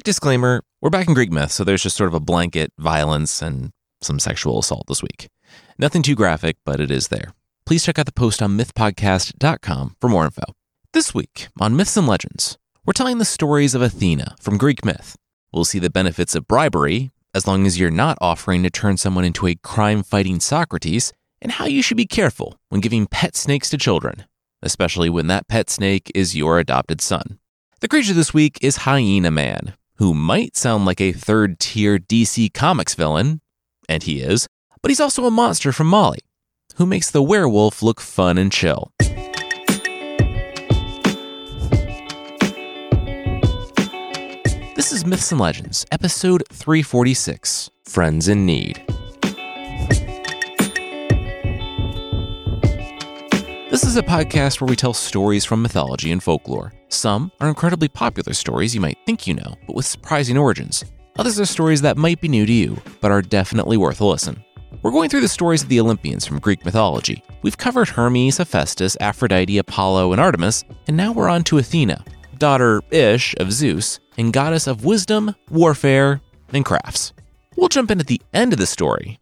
Quick disclaimer we're back in Greek myth, so there's just sort of a blanket violence and some sexual assault this week. Nothing too graphic, but it is there. Please check out the post on mythpodcast.com for more info. This week on Myths and Legends, we're telling the stories of Athena from Greek myth. We'll see the benefits of bribery, as long as you're not offering to turn someone into a crime fighting Socrates, and how you should be careful when giving pet snakes to children, especially when that pet snake is your adopted son. The creature this week is Hyena Man, who might sound like a third tier DC Comics villain, and he is, but he's also a monster from Mali, who makes the werewolf look fun and chill. This is Myths and Legends, episode 346 Friends in Need. This is a podcast where we tell stories from mythology and folklore. Some are incredibly popular stories you might think you know, but with surprising origins. Others are stories that might be new to you, but are definitely worth a listen. We're going through the stories of the Olympians from Greek mythology. We've covered Hermes, Hephaestus, Aphrodite, Apollo, and Artemis, and now we're on to Athena, daughter ish of Zeus, and goddess of wisdom, warfare, and crafts. We'll jump in at the end of the story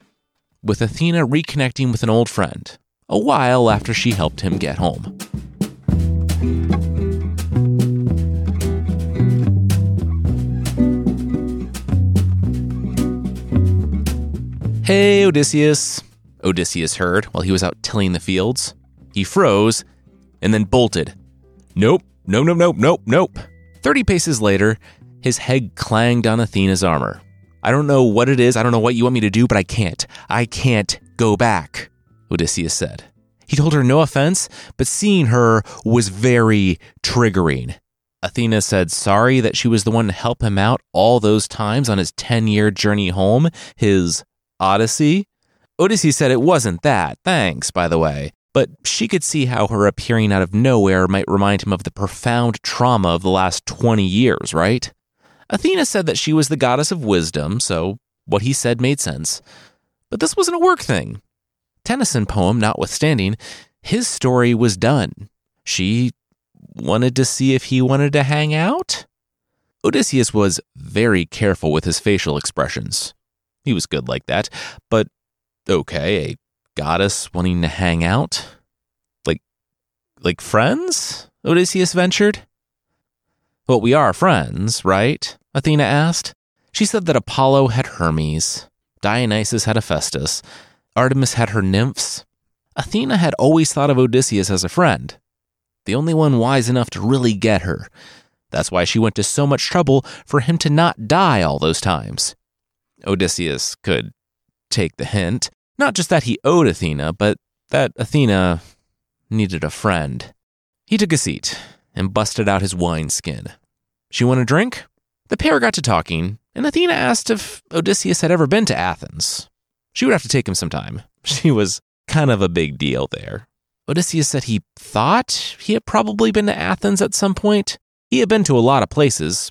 with Athena reconnecting with an old friend, a while after she helped him get home. Hey, Odysseus, Odysseus heard while he was out tilling the fields. He froze and then bolted. Nope, nope, nope, nope, nope, nope. Thirty paces later, his head clanged on Athena's armor. I don't know what it is, I don't know what you want me to do, but I can't. I can't go back. Odysseus said. He told her no offense, but seeing her was very triggering. Athena said sorry that she was the one to help him out all those times on his 10 year journey home, his Odyssey. Odysseus said it wasn't that, thanks, by the way, but she could see how her appearing out of nowhere might remind him of the profound trauma of the last 20 years, right? Athena said that she was the goddess of wisdom, so what he said made sense. But this wasn't a work thing. Tennyson poem notwithstanding, his story was done. She wanted to see if he wanted to hang out? Odysseus was very careful with his facial expressions. He was good like that, but okay, a goddess wanting to hang out? Like like friends? Odysseus ventured. Well, we are friends, right? Athena asked. She said that Apollo had Hermes, Dionysus had Hephaestus, Artemis had her nymphs. Athena had always thought of Odysseus as a friend, the only one wise enough to really get her. That's why she went to so much trouble for him to not die all those times. Odysseus could take the hint, not just that he owed Athena, but that Athena needed a friend. He took a seat and busted out his wineskin. She want a drink? The pair got to talking, and Athena asked if Odysseus had ever been to Athens. She would have to take him some time. She was kind of a big deal there. Odysseus said he thought he had probably been to Athens at some point. He had been to a lot of places.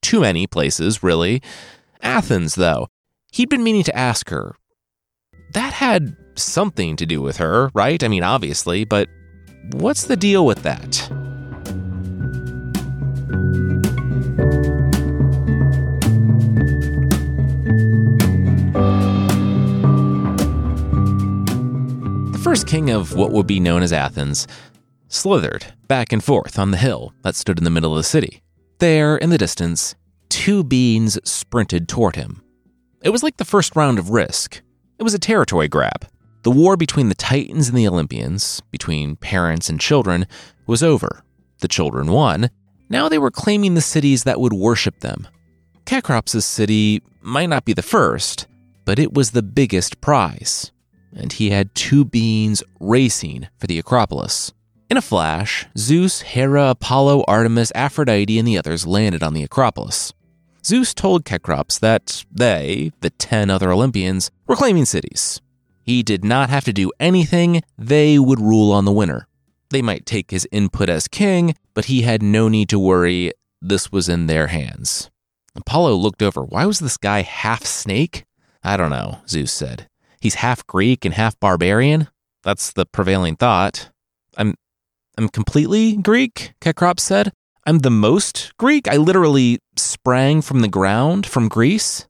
Too many places, really. Athens, though. He'd been meaning to ask her. That had something to do with her, right? I mean, obviously, but what's the deal with that? First king of what would be known as Athens slithered back and forth on the hill that stood in the middle of the city. There, in the distance, two beings sprinted toward him. It was like the first round of Risk. It was a territory grab. The war between the Titans and the Olympians, between parents and children, was over. The children won. Now they were claiming the cities that would worship them. Cecrops' city might not be the first, but it was the biggest prize and he had two beings racing for the Acropolis. In a flash, Zeus, Hera, Apollo, Artemis, Aphrodite, and the others landed on the Acropolis. Zeus told Cecrops that they, the 10 other Olympians, were claiming cities. He did not have to do anything, they would rule on the winner. They might take his input as king, but he had no need to worry, this was in their hands. Apollo looked over. Why was this guy half snake? I don't know, Zeus said he's half Greek and half barbarian. That's the prevailing thought. I'm I'm completely Greek, Cecrops said. I'm the most Greek. I literally sprang from the ground from Greece.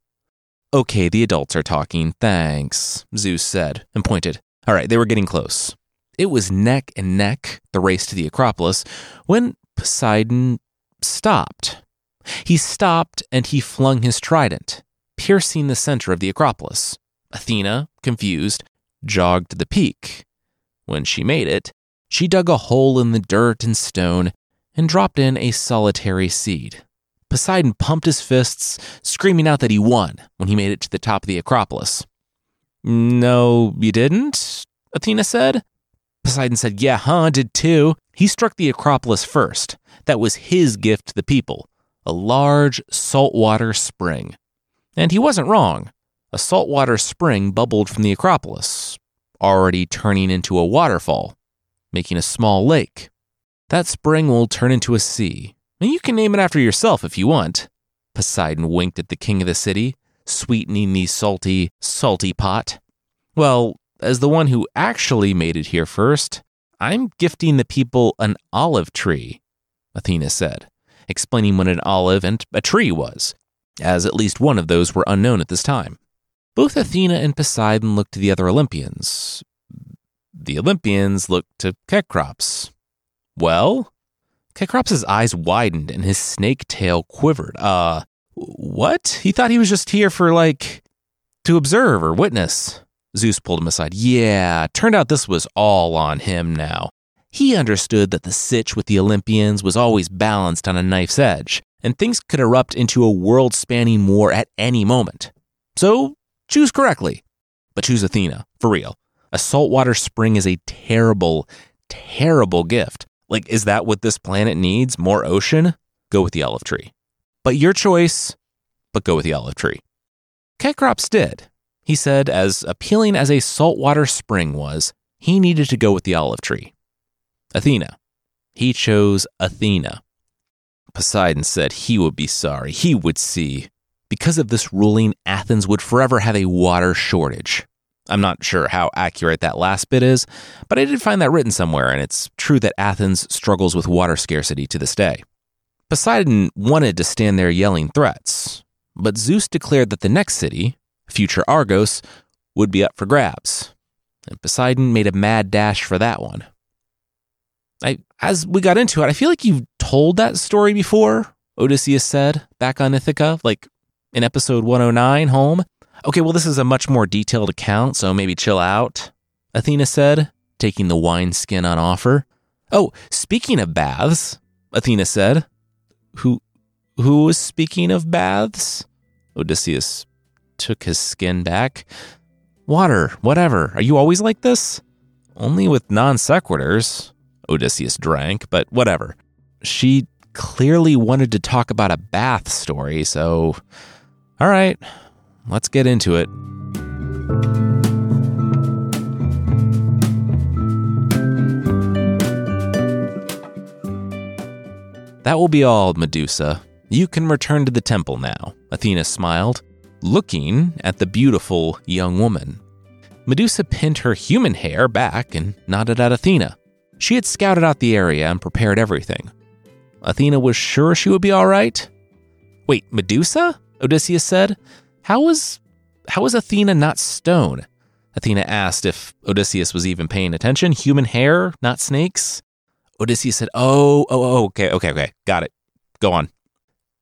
Okay, the adults are talking. Thanks, Zeus said and pointed. All right, they were getting close. It was neck and neck, the race to the Acropolis, when Poseidon stopped. He stopped and he flung his trident, piercing the center of the Acropolis. Athena, confused, jogged to the peak. When she made it, she dug a hole in the dirt and stone and dropped in a solitary seed. Poseidon pumped his fists, screaming out that he won when he made it to the top of the Acropolis. No, you didn't? Athena said. Poseidon said, Yeah, huh, did too. He struck the Acropolis first. That was his gift to the people a large saltwater spring. And he wasn't wrong. A saltwater spring bubbled from the Acropolis, already turning into a waterfall, making a small lake. That spring will turn into a sea. And you can name it after yourself if you want. Poseidon winked at the king of the city, sweetening the salty, salty pot. Well, as the one who actually made it here first, I'm gifting the people an olive tree, Athena said, explaining what an olive and a tree was, as at least one of those were unknown at this time. Both Athena and Poseidon looked to the other Olympians. The Olympians looked to Cecrops. Well? Cecrops' eyes widened and his snake tail quivered. Uh, what? He thought he was just here for, like, to observe or witness. Zeus pulled him aside. Yeah, turned out this was all on him now. He understood that the sitch with the Olympians was always balanced on a knife's edge, and things could erupt into a world spanning war at any moment. So choose correctly. But choose Athena, for real. A saltwater spring is a terrible, terrible gift. Like, is that what this planet needs? More ocean? Go with the olive tree. But your choice, but go with the olive tree. Cecrops did. He said, as appealing as a saltwater spring was, he needed to go with the olive tree. Athena. He chose Athena. Poseidon said he would be sorry. He would see. Because of this ruling, Athens would forever have a water shortage. I'm not sure how accurate that last bit is, but I did find that written somewhere, and it's true that Athens struggles with water scarcity to this day. Poseidon wanted to stand there yelling threats, but Zeus declared that the next city, future Argos, would be up for grabs, and Poseidon made a mad dash for that one. I, as we got into it, I feel like you've told that story before, Odysseus said back on Ithaca, like in episode 109, home. Okay, well, this is a much more detailed account, so maybe chill out, Athena said, taking the wineskin on offer. Oh, speaking of baths, Athena said. Who who was speaking of baths? Odysseus took his skin back. Water, whatever. Are you always like this? Only with non sequiturs. Odysseus drank, but whatever. She clearly wanted to talk about a bath story, so. All right, let's get into it. That will be all, Medusa. You can return to the temple now, Athena smiled, looking at the beautiful young woman. Medusa pinned her human hair back and nodded at Athena. She had scouted out the area and prepared everything. Athena was sure she would be all right. Wait, Medusa? Odysseus said. How was how was Athena not stone? Athena asked if Odysseus was even paying attention. Human hair, not snakes? Odysseus said, Oh, oh, oh, okay, okay, okay, got it. Go on.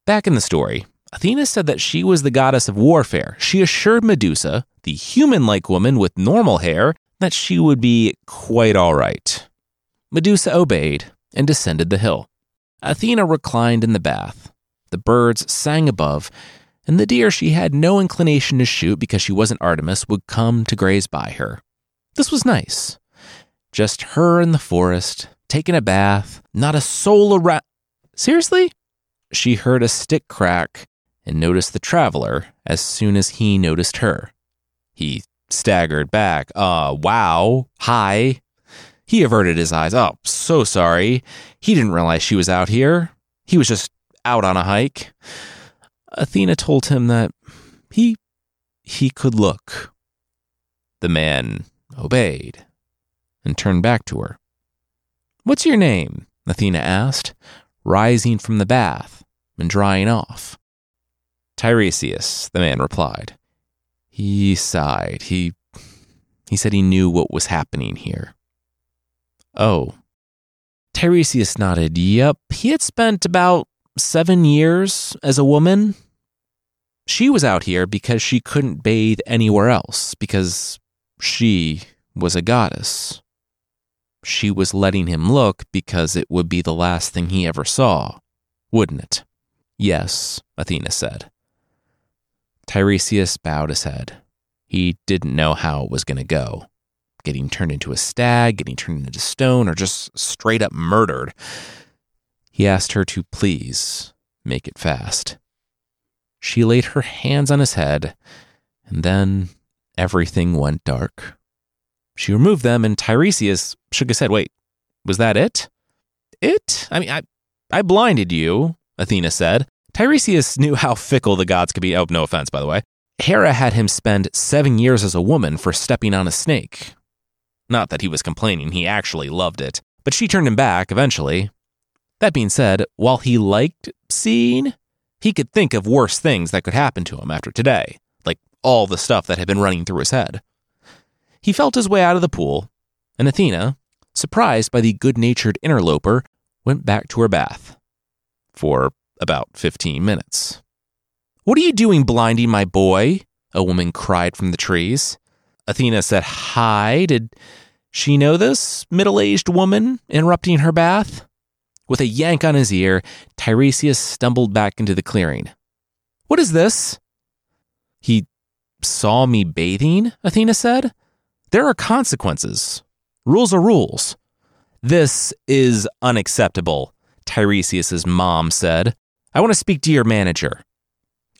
Back in the story, Athena said that she was the goddess of warfare. She assured Medusa, the human like woman with normal hair, that she would be quite all right. Medusa obeyed and descended the hill. Athena reclined in the bath. The birds sang above, and the deer she had no inclination to shoot because she wasn't Artemis would come to graze by her. This was nice. Just her in the forest, taking a bath, not a soul around. Seriously? She heard a stick crack and noticed the traveler as soon as he noticed her. He staggered back. Uh, wow. Hi. He averted his eyes. Oh, so sorry. He didn't realize she was out here. He was just out on a hike. Athena told him that he he could look. The man obeyed and turned back to her. What's your name? Athena asked, rising from the bath and drying off. Tiresias, the man replied. He sighed. He he said he knew what was happening here. Oh. Tiresias nodded. Yep, he had spent about seven years as a woman. She was out here because she couldn't bathe anywhere else, because she was a goddess. She was letting him look because it would be the last thing he ever saw, wouldn't it? Yes, Athena said. Tiresias bowed his head. He didn't know how it was going to go getting turned into a stag, getting turned into stone, or just straight up murdered. He asked her to please make it fast. She laid her hands on his head, and then everything went dark. She removed them, and Tiresias shook his head. Wait, was that it? It? I mean, I, I blinded you, Athena said. Tiresias knew how fickle the gods could be. Oh, no offense, by the way. Hera had him spend seven years as a woman for stepping on a snake. Not that he was complaining, he actually loved it, but she turned him back eventually. That being said, while he liked seeing, he could think of worse things that could happen to him after today, like all the stuff that had been running through his head. He felt his way out of the pool, and Athena, surprised by the good natured interloper, went back to her bath. For about 15 minutes. What are you doing, blinding my boy? A woman cried from the trees. Athena said, Hi. Did she know this middle aged woman interrupting her bath? With a yank on his ear, Tiresias stumbled back into the clearing. What is this? He saw me bathing, Athena said. There are consequences. Rules are rules. This is unacceptable, Tiresias's mom said. I want to speak to your manager.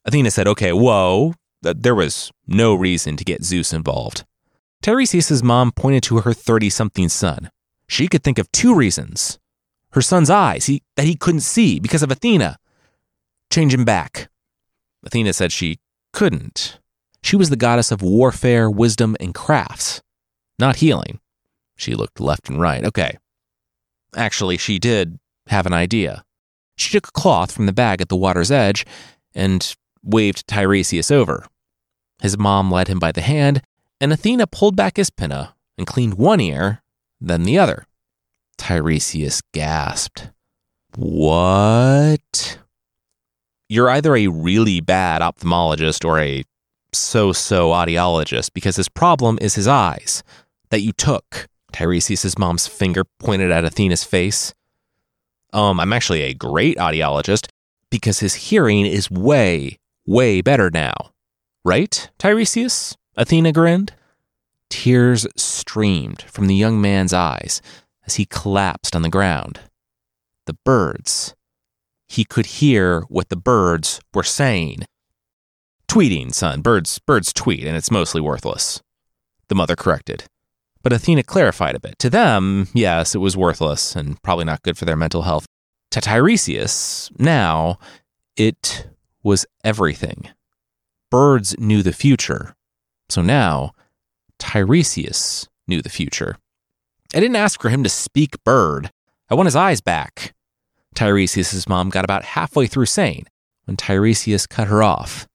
Athena said, Okay, whoa. There was no reason to get Zeus involved. Tiresias' mom pointed to her 30 something son. She could think of two reasons her son's eyes he, that he couldn't see because of Athena. Change him back. Athena said she couldn't. She was the goddess of warfare, wisdom, and crafts, not healing. She looked left and right. Okay. Actually, she did have an idea. She took a cloth from the bag at the water's edge and waved Tiresias over. His mom led him by the hand, and Athena pulled back his pinna and cleaned one ear, then the other. Tiresias gasped. What? You're either a really bad ophthalmologist or a so so audiologist because his problem is his eyes that you took. Tiresias' mom's finger pointed at Athena's face. Um, I'm actually a great audiologist because his hearing is way, way better now. Right, Tiresias? Athena grinned. Tears streamed from the young man's eyes as he collapsed on the ground. The birds. He could hear what the birds were saying. Tweeting, son. Birds birds tweet, and it's mostly worthless. The mother corrected. But Athena clarified a bit. To them, yes, it was worthless and probably not good for their mental health. To Tiresias, now, it was everything. Birds knew the future. So now, Tiresias knew the future. I didn't ask for him to speak bird. I want his eyes back. Tiresias' mom got about halfway through saying when Tiresias cut her off,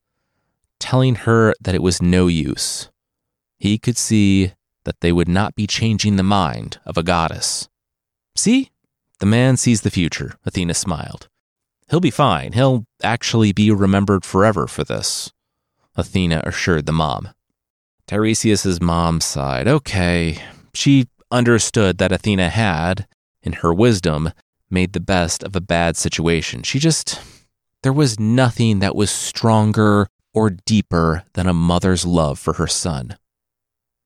telling her that it was no use. He could see that they would not be changing the mind of a goddess. See? The man sees the future, Athena smiled. He'll be fine. He'll actually be remembered forever for this, Athena assured the mom. Tiresias' mom sighed. Okay. She understood that Athena had, in her wisdom, made the best of a bad situation. She just. There was nothing that was stronger or deeper than a mother's love for her son.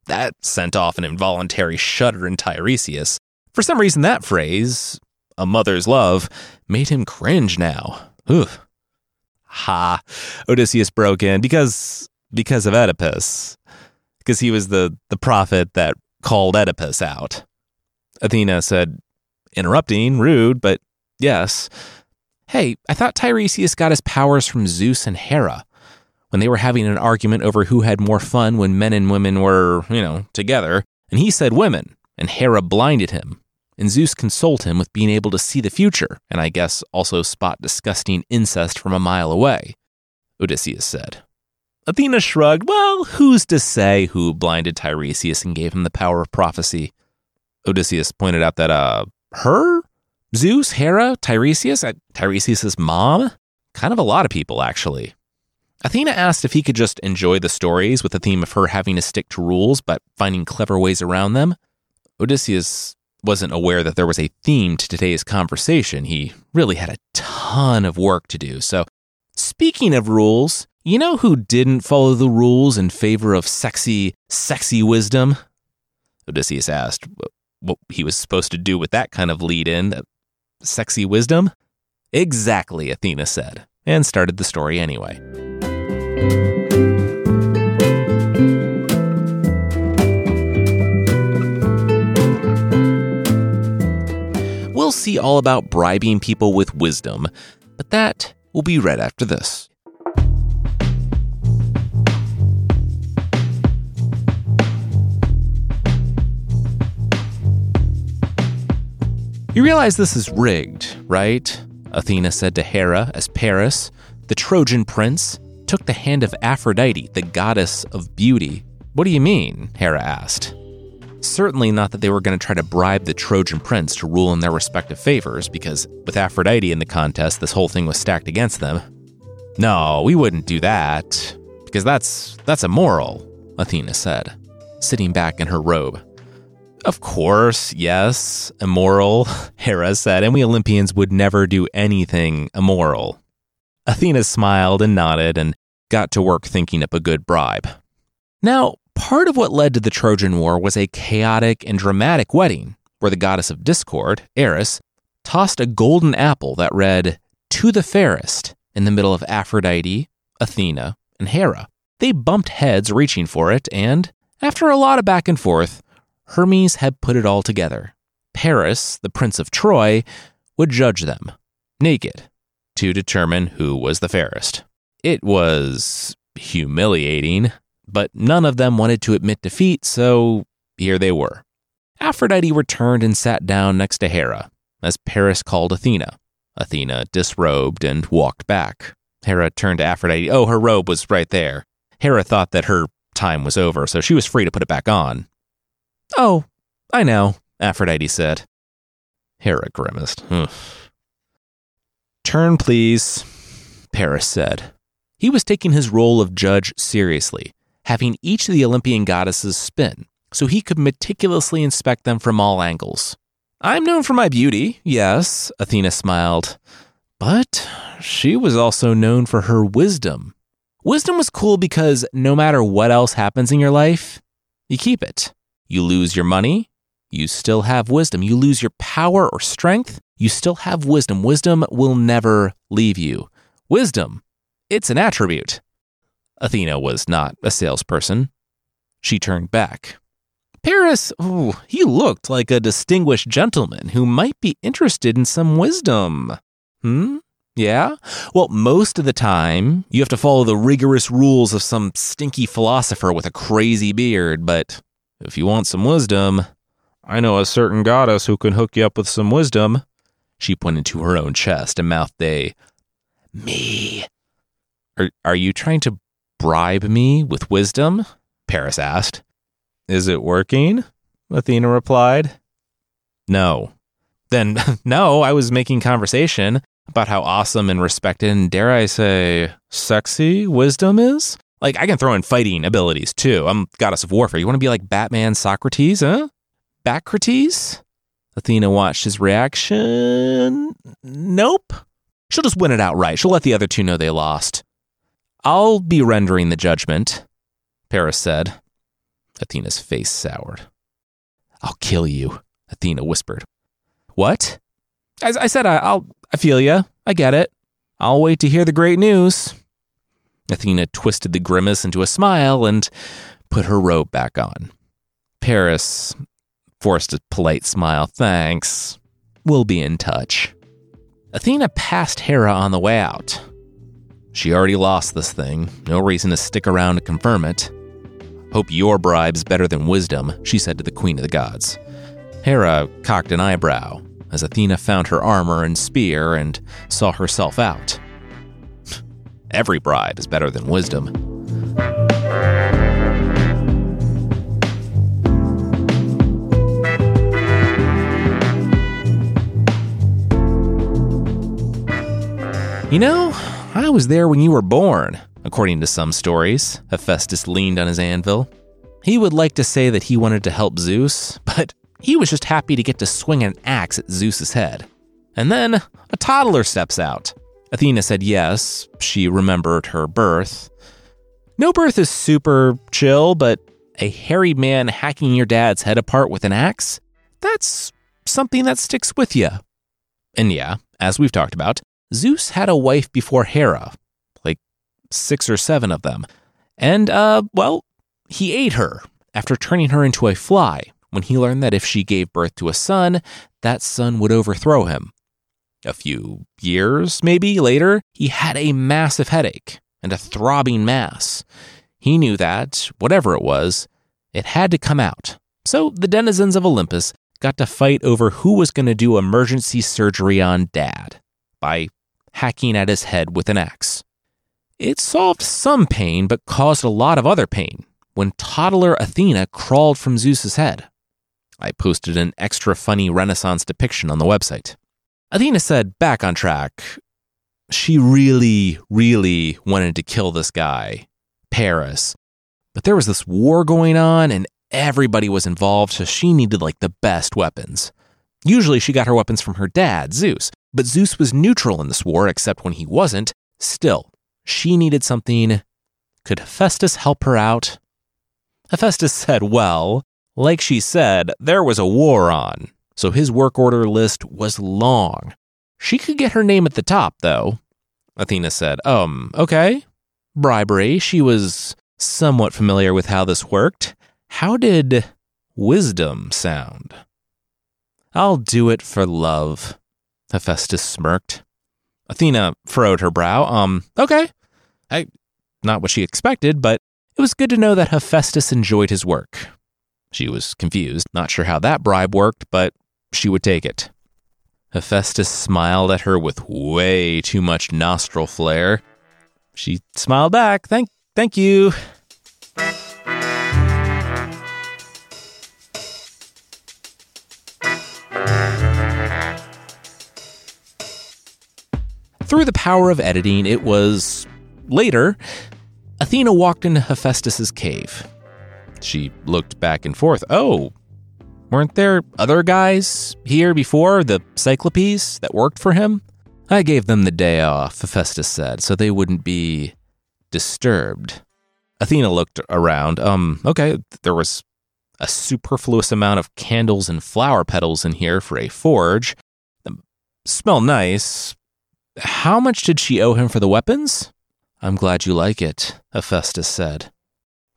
That sent off an involuntary shudder in Tiresias. For some reason, that phrase, a mother's love, made him cringe now. Ugh. Ha. Odysseus broke in because because of Oedipus. Because he was the, the prophet that called Oedipus out. Athena said, interrupting, rude, but yes. Hey, I thought Tiresias got his powers from Zeus and Hera when they were having an argument over who had more fun when men and women were, you know, together, and he said women, and Hera blinded him, and Zeus consoled him with being able to see the future, and I guess also spot disgusting incest from a mile away, Odysseus said. Athena shrugged. Well, who's to say who blinded Tiresias and gave him the power of prophecy? Odysseus pointed out that, uh, her? Zeus, Hera, Tiresias, uh, Tiresias' mom? Kind of a lot of people, actually. Athena asked if he could just enjoy the stories with the theme of her having to stick to rules but finding clever ways around them. Odysseus wasn't aware that there was a theme to today's conversation. He really had a ton of work to do. So, speaking of rules, you know who didn't follow the rules in favor of sexy, sexy wisdom? Odysseus asked what he was supposed to do with that kind of lead in. Sexy wisdom? Exactly, Athena said, and started the story anyway. We'll see all about bribing people with wisdom, but that will be right after this. You realize this is rigged, right? Athena said to Hera as Paris, the Trojan prince, took the hand of Aphrodite, the goddess of beauty. What do you mean? Hera asked. Certainly not that they were going to try to bribe the Trojan prince to rule in their respective favors, because with Aphrodite in the contest, this whole thing was stacked against them. No, we wouldn't do that, because that's that's immoral, Athena said, sitting back in her robe. Of course, yes, immoral, Hera said, and we Olympians would never do anything immoral. Athena smiled and nodded and got to work thinking up a good bribe. Now, Part of what led to the Trojan War was a chaotic and dramatic wedding where the goddess of discord, Eris, tossed a golden apple that read, To the fairest, in the middle of Aphrodite, Athena, and Hera. They bumped heads reaching for it, and, after a lot of back and forth, Hermes had put it all together. Paris, the prince of Troy, would judge them, naked, to determine who was the fairest. It was humiliating, but none of them wanted to admit defeat, so here they were. Aphrodite returned and sat down next to Hera, as Paris called Athena. Athena disrobed and walked back. Hera turned to Aphrodite. Oh, her robe was right there. Hera thought that her time was over, so she was free to put it back on. Oh, I know, Aphrodite said. Hera grimaced. Turn, please, Paris said. He was taking his role of judge seriously, having each of the Olympian goddesses spin, so he could meticulously inspect them from all angles. I'm known for my beauty, yes, Athena smiled, but she was also known for her wisdom. Wisdom was cool because no matter what else happens in your life, you keep it. You lose your money, you still have wisdom. You lose your power or strength, you still have wisdom. Wisdom will never leave you. Wisdom, it's an attribute. Athena was not a salesperson. She turned back. Paris, ooh, he looked like a distinguished gentleman who might be interested in some wisdom. Hmm? Yeah? Well, most of the time, you have to follow the rigorous rules of some stinky philosopher with a crazy beard, but if you want some wisdom, I know a certain goddess who can hook you up with some wisdom. She pointed to her own chest and mouthed a, Me. Are, are you trying to bribe me with wisdom? Paris asked. Is it working? Athena replied. No. Then, no, I was making conversation about how awesome and respected and, dare I say, sexy wisdom is. Like, I can throw in fighting abilities too. I'm goddess of warfare. You want to be like Batman Socrates, huh? Bacrates? Athena watched his reaction. Nope. She'll just win it outright. She'll let the other two know they lost. I'll be rendering the judgment, Paris said. Athena's face soured. I'll kill you, Athena whispered. What? As I said, I, will I feel you. I get it. I'll wait to hear the great news. Athena twisted the grimace into a smile and put her robe back on. Paris forced a polite smile. Thanks. We'll be in touch. Athena passed Hera on the way out. She already lost this thing, no reason to stick around to confirm it. Hope your bribe's better than wisdom, she said to the Queen of the Gods. Hera cocked an eyebrow as Athena found her armor and spear and saw herself out. Every bribe is better than wisdom. You know, I was there when you were born, according to some stories. Hephaestus leaned on his anvil. He would like to say that he wanted to help Zeus, but he was just happy to get to swing an axe at Zeus's head. And then a toddler steps out. Athena said yes, she remembered her birth. No birth is super chill, but a hairy man hacking your dad's head apart with an axe? That's something that sticks with you. And yeah, as we've talked about, Zeus had a wife before Hera, like six or seven of them. And, uh, well, he ate her after turning her into a fly when he learned that if she gave birth to a son, that son would overthrow him. A few years, maybe later, he had a massive headache and a throbbing mass. He knew that, whatever it was, it had to come out. So the denizens of Olympus got to fight over who was going to do emergency surgery on Dad by hacking at his head with an axe. It solved some pain, but caused a lot of other pain when toddler Athena crawled from Zeus's head. I posted an extra funny Renaissance depiction on the website. Athena said, back on track, she really, really wanted to kill this guy, Paris. But there was this war going on and everybody was involved, so she needed like the best weapons. Usually she got her weapons from her dad, Zeus, but Zeus was neutral in this war except when he wasn't. Still, she needed something. Could Hephaestus help her out? Hephaestus said, well, like she said, there was a war on, so his work order list was long. She could get her name at the top, though. Athena said, Um, okay. Bribery. She was somewhat familiar with how this worked. How did wisdom sound? I'll do it for love, Hephaestus smirked. Athena furrowed her brow. Um, okay. I, not what she expected, but it was good to know that Hephaestus enjoyed his work. She was confused, not sure how that bribe worked, but she would take it. Hephaestus smiled at her with way too much nostril flare. She smiled back. Thank thank you. Through the power of editing, it was later Athena walked into Hephaestus's cave. She looked back and forth. Oh, weren't there other guys here before, the Cyclopes, that worked for him? I gave them the day off, Hephaestus said, so they wouldn't be disturbed. Athena looked around. Um, okay, there was a superfluous amount of candles and flower petals in here for a forge. Them smell nice. How much did she owe him for the weapons? I'm glad you like it, Hephaestus said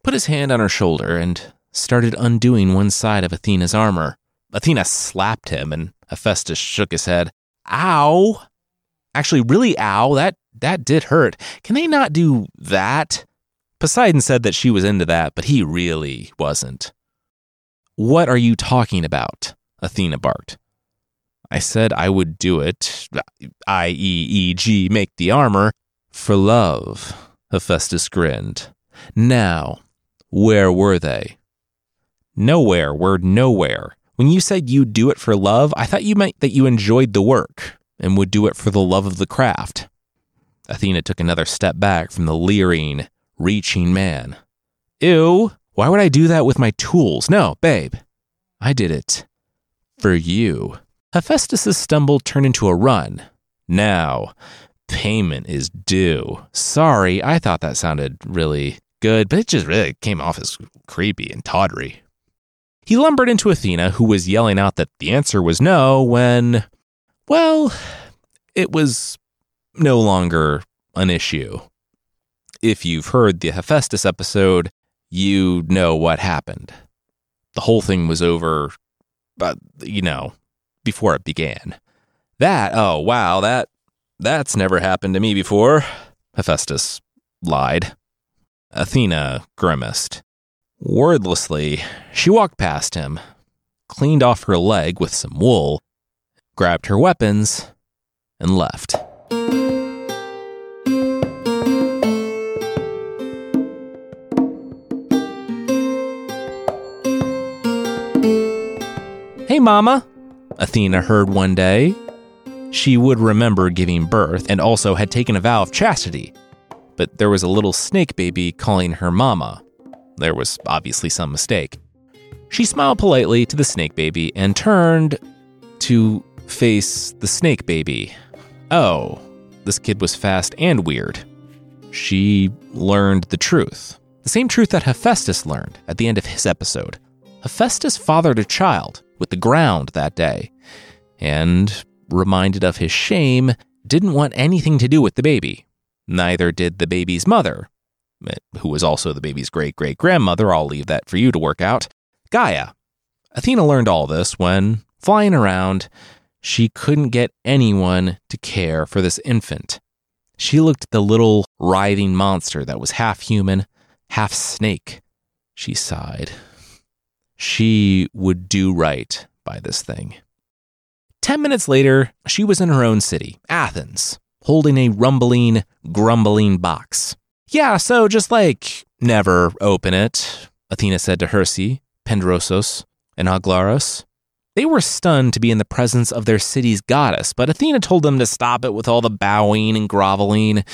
put his hand on her shoulder and started undoing one side of Athena's armor. Athena slapped him, and Hephaestus shook his head. Ow! Actually, really, ow, that, that did hurt. Can they not do that? Poseidon said that she was into that, but he really wasn't. What are you talking about? Athena barked. I said I would do it, i.e., make the armor, for love, Hephaestus grinned. Now, where were they? Nowhere, word nowhere. When you said you'd do it for love, I thought you meant that you enjoyed the work and would do it for the love of the craft. Athena took another step back from the leering, reaching man. Ew, why would I do that with my tools? No, babe. I did it. For you. Hephaestus's stumble turned into a run. Now, payment is due. Sorry, I thought that sounded really good, but it just really came off as creepy and tawdry. He lumbered into Athena, who was yelling out that the answer was no when, well, it was no longer an issue. If you've heard the Hephaestus episode, you know what happened. The whole thing was over, but you know, before it began. That, oh wow, that that's never happened to me before. Hephaestus lied. Athena grimaced. Wordlessly, she walked past him, cleaned off her leg with some wool, grabbed her weapons, and left. Hey, Mama, Athena heard one day. She would remember giving birth and also had taken a vow of chastity. But there was a little snake baby calling her Mama. There was obviously some mistake. She smiled politely to the snake baby and turned to face the snake baby. Oh, this kid was fast and weird. She learned the truth. The same truth that Hephaestus learned at the end of his episode. Hephaestus fathered a child with the ground that day, and, reminded of his shame, didn't want anything to do with the baby. Neither did the baby's mother, who was also the baby's great great grandmother. I'll leave that for you to work out. Gaia. Athena learned all this when, flying around, she couldn't get anyone to care for this infant. She looked at the little writhing monster that was half human, half snake. She sighed she would do right by this thing. Ten minutes later, she was in her own city, Athens, holding a rumbling, grumbling box. Yeah, so just like, never open it, Athena said to Herse, Pandrosos, and Aglauros. They were stunned to be in the presence of their city's goddess, but Athena told them to stop it with all the bowing and groveling.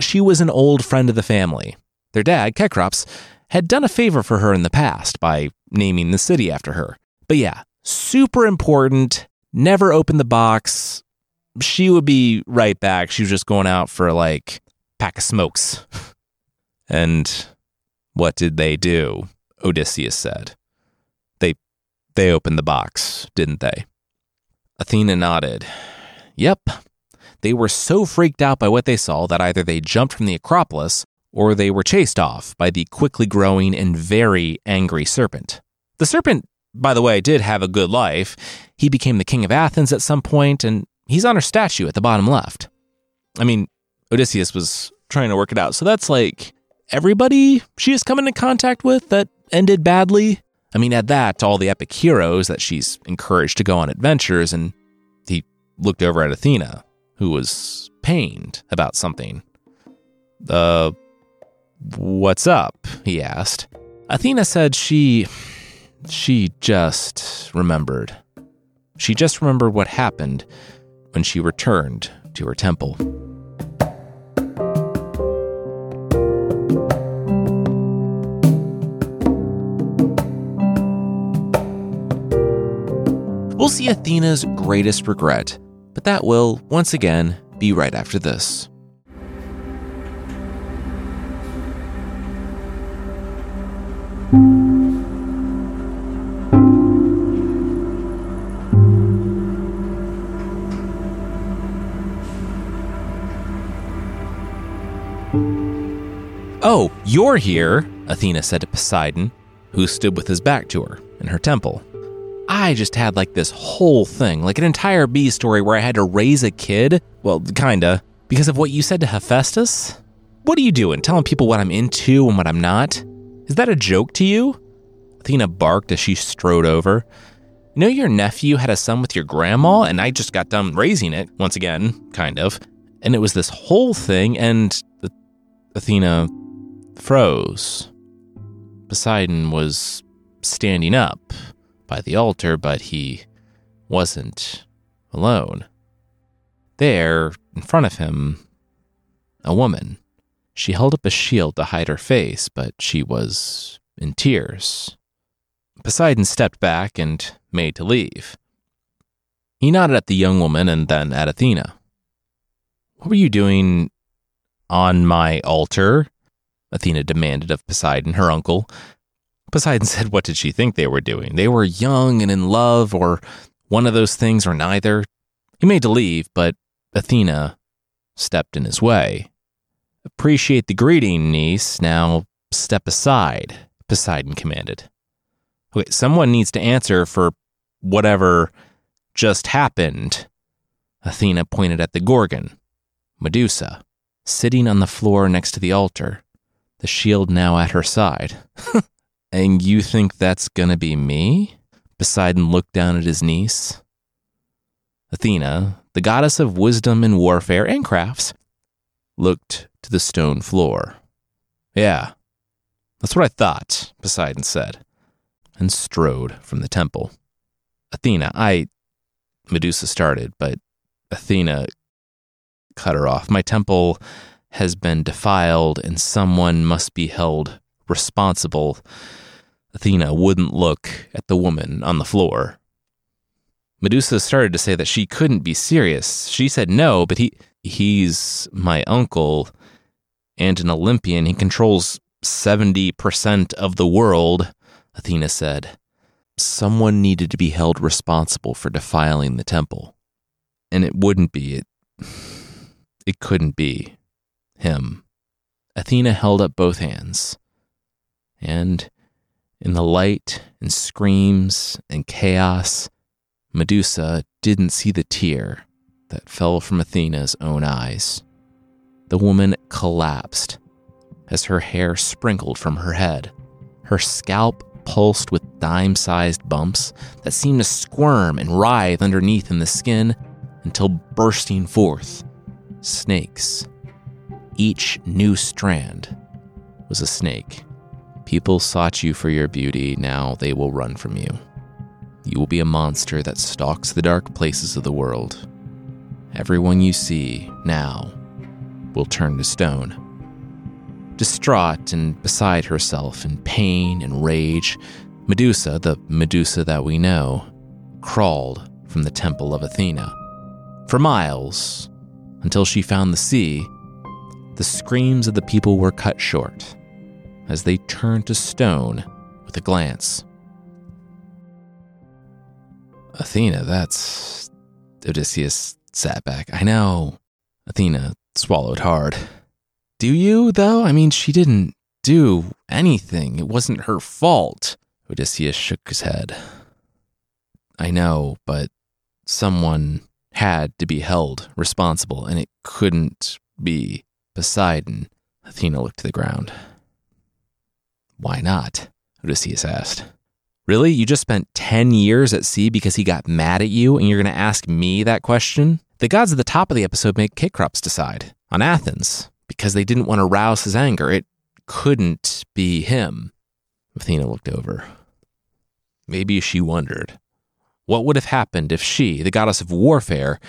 She was an old friend of the family. Their dad, Cecrops, had done a favor for her in the past by naming the city after her. But yeah, super important. Never open the box. She would be right back. She was just going out for like pack of smokes. and what did they do? Odysseus said. They they opened the box, didn't they? Athena nodded. Yep. They were so freaked out by what they saw that either they jumped from the Acropolis or they were chased off by the quickly growing and very angry serpent. The serpent, by the way, did have a good life. He became the king of Athens at some point, and he's on her statue at the bottom left. I mean, Odysseus was trying to work it out. So that's like everybody she has come into contact with that ended badly. I mean, add that to all the epic heroes that she's encouraged to go on adventures, and he looked over at Athena, who was pained about something. Uh, What's up? he asked. Athena said she. she just remembered. She just remembered what happened when she returned to her temple. We'll see Athena's greatest regret, but that will, once again, be right after this. Oh, you're here, Athena said to Poseidon, who stood with his back to her in her temple. I just had like this whole thing, like an entire bee story where I had to raise a kid. Well, kinda, because of what you said to Hephaestus. What are you doing? Telling people what I'm into and what I'm not? Is that a joke to you? Athena barked as she strode over. You know, your nephew had a son with your grandma, and I just got done raising it, once again, kind of. And it was this whole thing, and Athena froze. Poseidon was standing up by the altar, but he wasn't alone. There, in front of him, a woman. She held up a shield to hide her face, but she was in tears. Poseidon stepped back and made to leave. He nodded at the young woman and then at Athena. What were you doing on my altar? Athena demanded of Poseidon, her uncle. Poseidon said, What did she think they were doing? They were young and in love, or one of those things, or neither. He made to leave, but Athena stepped in his way. Appreciate the greeting, niece. Now step aside, Poseidon commanded. Okay, someone needs to answer for whatever just happened. Athena pointed at the Gorgon, Medusa, sitting on the floor next to the altar, the shield now at her side. and you think that's gonna be me? Poseidon looked down at his niece. Athena, the goddess of wisdom and warfare and crafts, looked to the stone floor. Yeah, that's what I thought, Poseidon said, and strode from the temple. Athena, I. Medusa started, but Athena cut her off. My temple has been defiled, and someone must be held responsible. Athena wouldn't look at the woman on the floor. Medusa started to say that she couldn't be serious. She said no, but he he's my uncle and an Olympian. He controls 70% of the world, Athena said. Someone needed to be held responsible for defiling the temple. And it wouldn't be. It, it couldn't be him. Athena held up both hands. And in the light and screams and chaos, Medusa didn't see the tear that fell from Athena's own eyes. The woman collapsed as her hair sprinkled from her head. Her scalp pulsed with dime sized bumps that seemed to squirm and writhe underneath in the skin until bursting forth snakes. Each new strand was a snake. People sought you for your beauty, now they will run from you. You will be a monster that stalks the dark places of the world. Everyone you see now will turn to stone. Distraught and beside herself in pain and rage, Medusa, the Medusa that we know, crawled from the temple of Athena. For miles, until she found the sea, the screams of the people were cut short as they turned to stone with a glance. Athena, that's. Odysseus sat back. I know. Athena swallowed hard. Do you, though? I mean, she didn't do anything. It wasn't her fault. Odysseus shook his head. I know, but someone had to be held responsible, and it couldn't be Poseidon. Athena looked to the ground. Why not? Odysseus asked. Really? You just spent 10 years at sea because he got mad at you and you're going to ask me that question? The gods at the top of the episode make Cecrops decide on Athens because they didn't want to rouse his anger. It couldn't be him. Athena looked over. Maybe she wondered what would have happened if she, the goddess of warfare,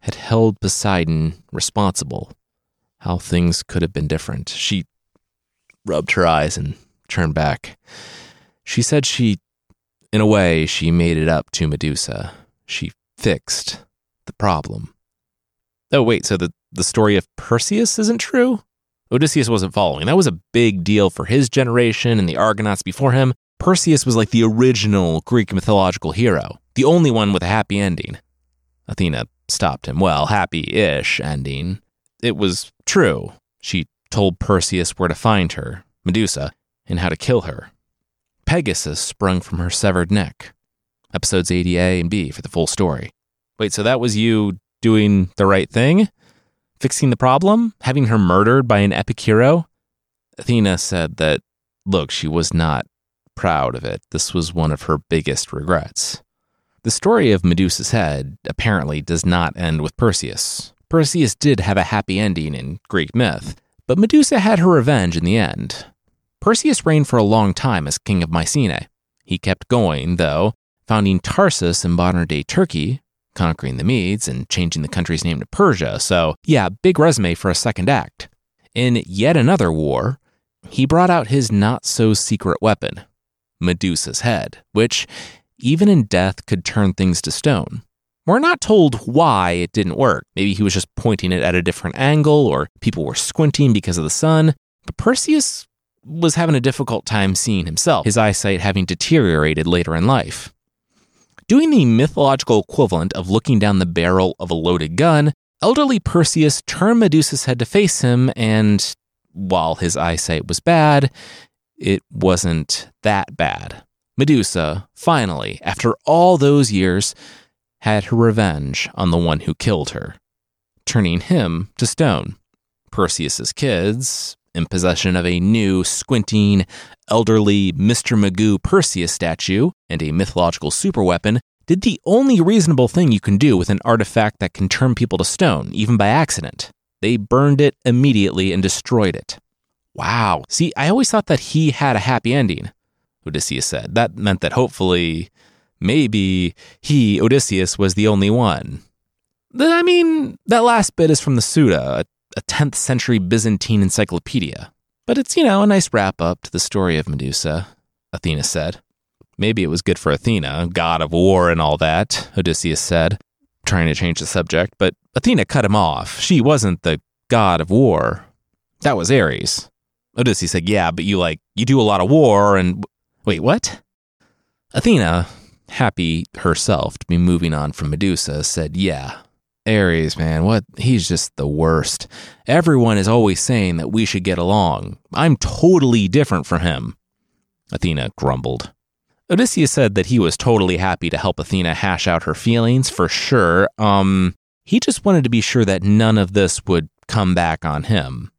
had held Poseidon responsible. How things could have been different. She rubbed her eyes and turned back. She said she in a way, she made it up to Medusa. She fixed the problem. Oh, wait, so the, the story of Perseus isn't true? Odysseus wasn't following. That was a big deal for his generation and the Argonauts before him. Perseus was like the original Greek mythological hero, the only one with a happy ending. Athena stopped him. Well, happy ish ending. It was true. She told Perseus where to find her, Medusa, and how to kill her. Pegasus sprung from her severed neck. Episodes 80A and B for the full story. Wait, so that was you doing the right thing? Fixing the problem? Having her murdered by an epic hero? Athena said that, look, she was not proud of it. This was one of her biggest regrets. The story of Medusa's head apparently does not end with Perseus. Perseus did have a happy ending in Greek myth, but Medusa had her revenge in the end. Perseus reigned for a long time as king of Mycenae. He kept going, though, founding Tarsus in modern day Turkey, conquering the Medes, and changing the country's name to Persia. So, yeah, big resume for a second act. In yet another war, he brought out his not so secret weapon, Medusa's head, which, even in death, could turn things to stone. We're not told why it didn't work. Maybe he was just pointing it at a different angle, or people were squinting because of the sun. But Perseus was having a difficult time seeing himself, his eyesight having deteriorated later in life. Doing the mythological equivalent of looking down the barrel of a loaded gun, elderly Perseus turned Medusa's head to face him, and while his eyesight was bad, it wasn't that bad. Medusa, finally, after all those years, had her revenge on the one who killed her, turning him to stone. Perseus's kids, in possession of a new, squinting, elderly Mr. Magoo Perseus statue and a mythological superweapon, did the only reasonable thing you can do with an artifact that can turn people to stone, even by accident. They burned it immediately and destroyed it. Wow. See, I always thought that he had a happy ending, Odysseus said. That meant that hopefully, maybe he, Odysseus, was the only one. I mean, that last bit is from the Suda, a 10th century Byzantine encyclopedia. But it's, you know, a nice wrap up to the story of Medusa, Athena said. Maybe it was good for Athena, god of war and all that, Odysseus said, trying to change the subject, but Athena cut him off. She wasn't the god of war. That was Ares. Odysseus said, Yeah, but you like, you do a lot of war and. Wait, what? Athena, happy herself to be moving on from Medusa, said, Yeah, Ares, man, what? He's just the worst. Everyone is always saying that we should get along. I'm totally different from him. Athena grumbled. Odysseus said that he was totally happy to help Athena hash out her feelings, for sure. Um, he just wanted to be sure that none of this would come back on him.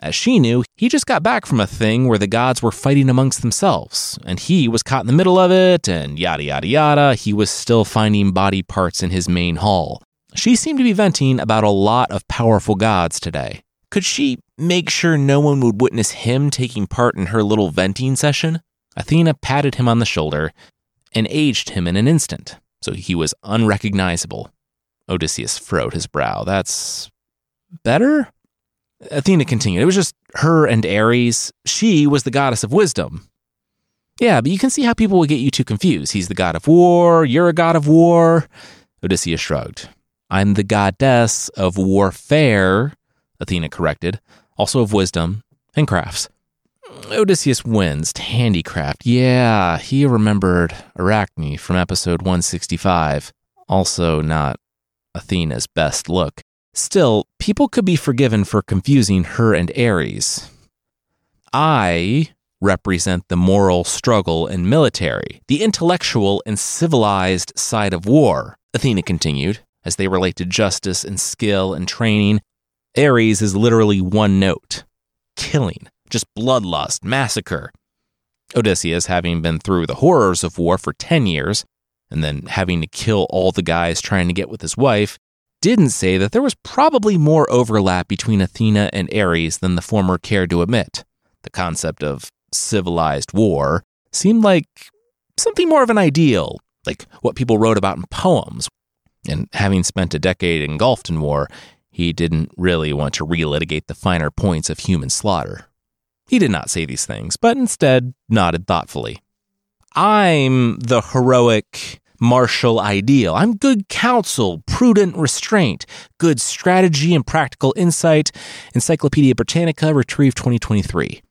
As she knew, he just got back from a thing where the gods were fighting amongst themselves, and he was caught in the middle of it, and yada yada yada. He was still finding body parts in his main hall. She seemed to be venting about a lot of powerful gods today. Could she make sure no one would witness him taking part in her little venting session? Athena patted him on the shoulder and aged him in an instant, so he was unrecognizable. Odysseus furrowed his brow. That's better? Athena continued. It was just her and Ares. She was the goddess of wisdom. Yeah, but you can see how people would get you too confused. He's the god of war, you're a god of war. Odysseus shrugged. I'm the goddess of warfare, Athena corrected, also of wisdom and crafts. Odysseus winced. Handicraft. Yeah, he remembered Arachne from episode 165. Also, not Athena's best look. Still, people could be forgiven for confusing her and Ares. I represent the moral struggle and military, the intellectual and civilized side of war, Athena continued, as they relate to justice and skill and training. Ares is literally one note killing, just bloodlust, massacre. Odysseus, having been through the horrors of war for 10 years, and then having to kill all the guys trying to get with his wife, didn't say that there was probably more overlap between Athena and Ares than the former cared to admit. The concept of civilized war seemed like something more of an ideal, like what people wrote about in poems. And having spent a decade engulfed in war, he didn't really want to relitigate the finer points of human slaughter. He did not say these things, but instead nodded thoughtfully. I'm the heroic, martial ideal. I'm good counsel, prudent restraint, good strategy and practical insight. Encyclopedia Britannica, retrieved 2023.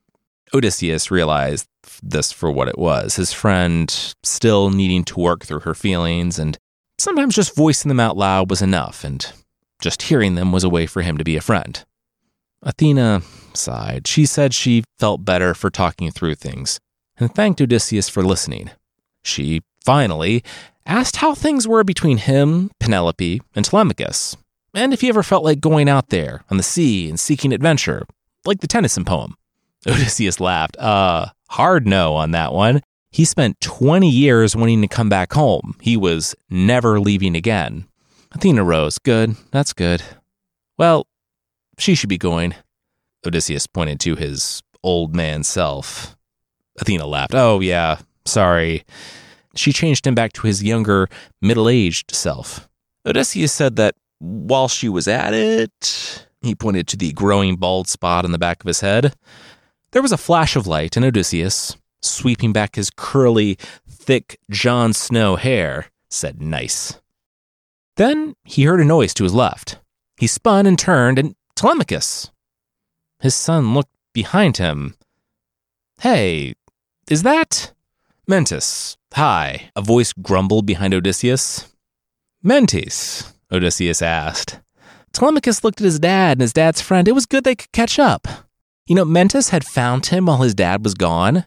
Odysseus realized this for what it was his friend still needing to work through her feelings, and sometimes just voicing them out loud was enough, and just hearing them was a way for him to be a friend. Athena sighed. She said she felt better for talking through things and thanked Odysseus for listening. She finally asked how things were between him, Penelope, and Telemachus, and if he ever felt like going out there on the sea and seeking adventure, like the Tennyson poem. Odysseus laughed. Uh, hard no on that one. He spent 20 years wanting to come back home. He was never leaving again. Athena rose. Good, that's good. Well, she should be going. Odysseus pointed to his old man self. Athena laughed. Oh, yeah, sorry. She changed him back to his younger, middle aged self. Odysseus said that while she was at it, he pointed to the growing bald spot on the back of his head. There was a flash of light, and Odysseus, sweeping back his curly, thick Jon Snow hair, said, Nice. Then he heard a noise to his left. He spun and turned, and Telemachus. His son looked behind him. Hey, is that? Mentes, hi, a voice grumbled behind Odysseus. Mentes, Odysseus asked. Telemachus looked at his dad and his dad's friend. It was good they could catch up. You know, Mentes had found him while his dad was gone.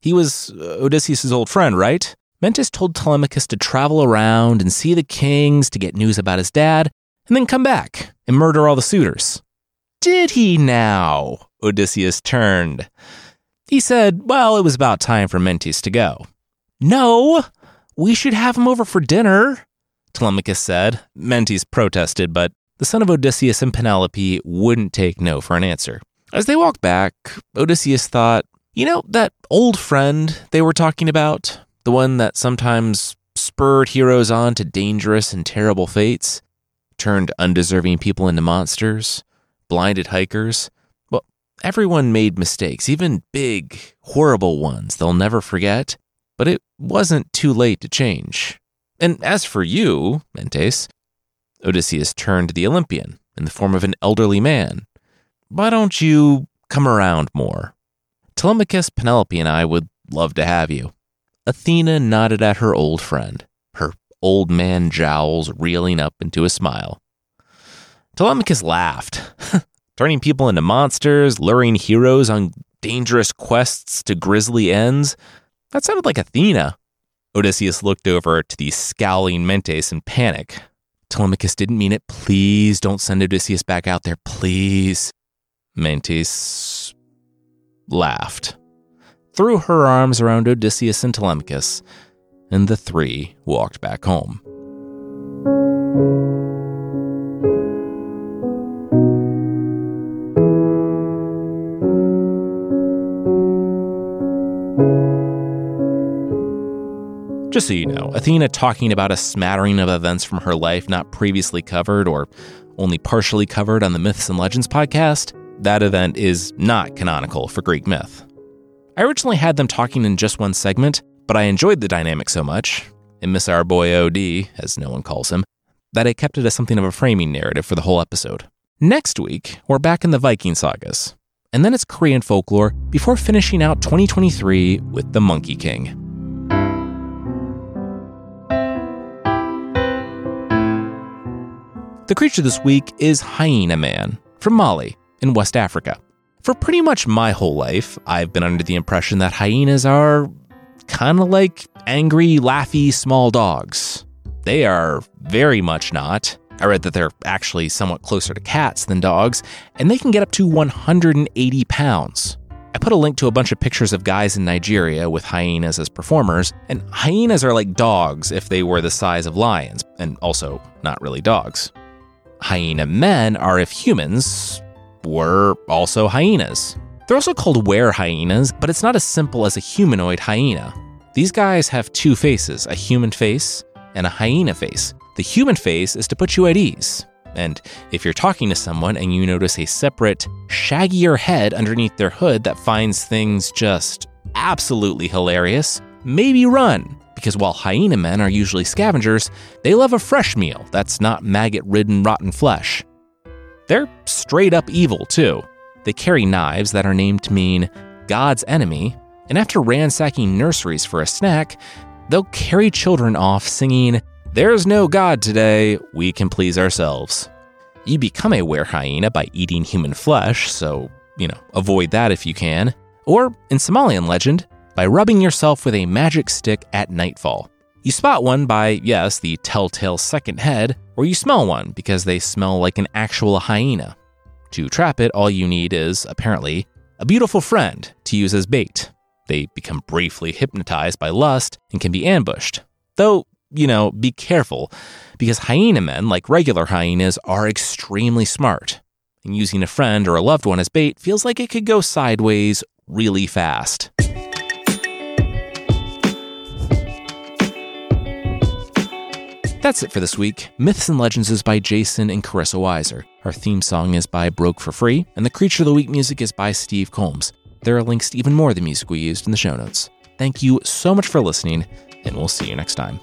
He was uh, Odysseus' old friend, right? Mentes told Telemachus to travel around and see the kings to get news about his dad, and then come back and murder all the suitors. Did he now? Odysseus turned. He said, Well, it was about time for Mentes to go. No, we should have him over for dinner, Telemachus said. Mentes protested, but the son of Odysseus and Penelope wouldn't take no for an answer. As they walked back, Odysseus thought, you know, that old friend they were talking about, the one that sometimes spurred heroes on to dangerous and terrible fates, turned undeserving people into monsters, blinded hikers. Well, everyone made mistakes, even big, horrible ones they'll never forget, but it wasn't too late to change. And as for you, Mentes, Odysseus turned to the Olympian in the form of an elderly man. Why don't you come around more? Telemachus, Penelope, and I would love to have you. Athena nodded at her old friend, her old man jowls reeling up into a smile. Telemachus laughed, turning people into monsters, luring heroes on dangerous quests to grisly ends. That sounded like Athena. Odysseus looked over to the scowling Mentes in panic. Telemachus didn't mean it. Please don't send Odysseus back out there, please. Mentes laughed, threw her arms around Odysseus and Telemachus, and the three walked back home. Just so you know, Athena talking about a smattering of events from her life not previously covered or only partially covered on the Myths and Legends podcast, that event is not canonical for Greek myth. I originally had them talking in just one segment, but I enjoyed the dynamic so much, and miss our boy OD, as no one calls him, that I kept it as something of a framing narrative for the whole episode. Next week, we're back in the Viking sagas, and then it's Korean folklore before finishing out 2023 with the Monkey King. The creature this week is Hyena Man from Mali in West Africa. For pretty much my whole life, I've been under the impression that hyenas are kind of like angry, laughy, small dogs. They are very much not. I read that they're actually somewhat closer to cats than dogs, and they can get up to 180 pounds. I put a link to a bunch of pictures of guys in Nigeria with hyenas as performers, and hyenas are like dogs if they were the size of lions, and also not really dogs. Hyena men are if humans were also hyenas. They're also called were hyenas, but it's not as simple as a humanoid hyena. These guys have two faces a human face and a hyena face. The human face is to put you at ease. And if you're talking to someone and you notice a separate, shaggier head underneath their hood that finds things just absolutely hilarious, maybe run because while hyena men are usually scavengers, they love a fresh meal that's not maggot ridden rotten flesh. They're straight up evil, too. They carry knives that are named to mean God's enemy, and after ransacking nurseries for a snack, they'll carry children off singing, There's no God today, we can please ourselves. You become a were hyena by eating human flesh, so, you know, avoid that if you can. Or, in Somalian legend, by rubbing yourself with a magic stick at nightfall. You spot one by, yes, the telltale second head, or you smell one because they smell like an actual hyena. To trap it, all you need is, apparently, a beautiful friend to use as bait. They become briefly hypnotized by lust and can be ambushed. Though, you know, be careful, because hyena men, like regular hyenas, are extremely smart. And using a friend or a loved one as bait feels like it could go sideways really fast. That's it for this week. Myths and Legends is by Jason and Carissa Weiser. Our theme song is by Broke for Free, and the Creature of the Week music is by Steve Combs. There are links to even more of the music we used in the show notes. Thank you so much for listening, and we'll see you next time.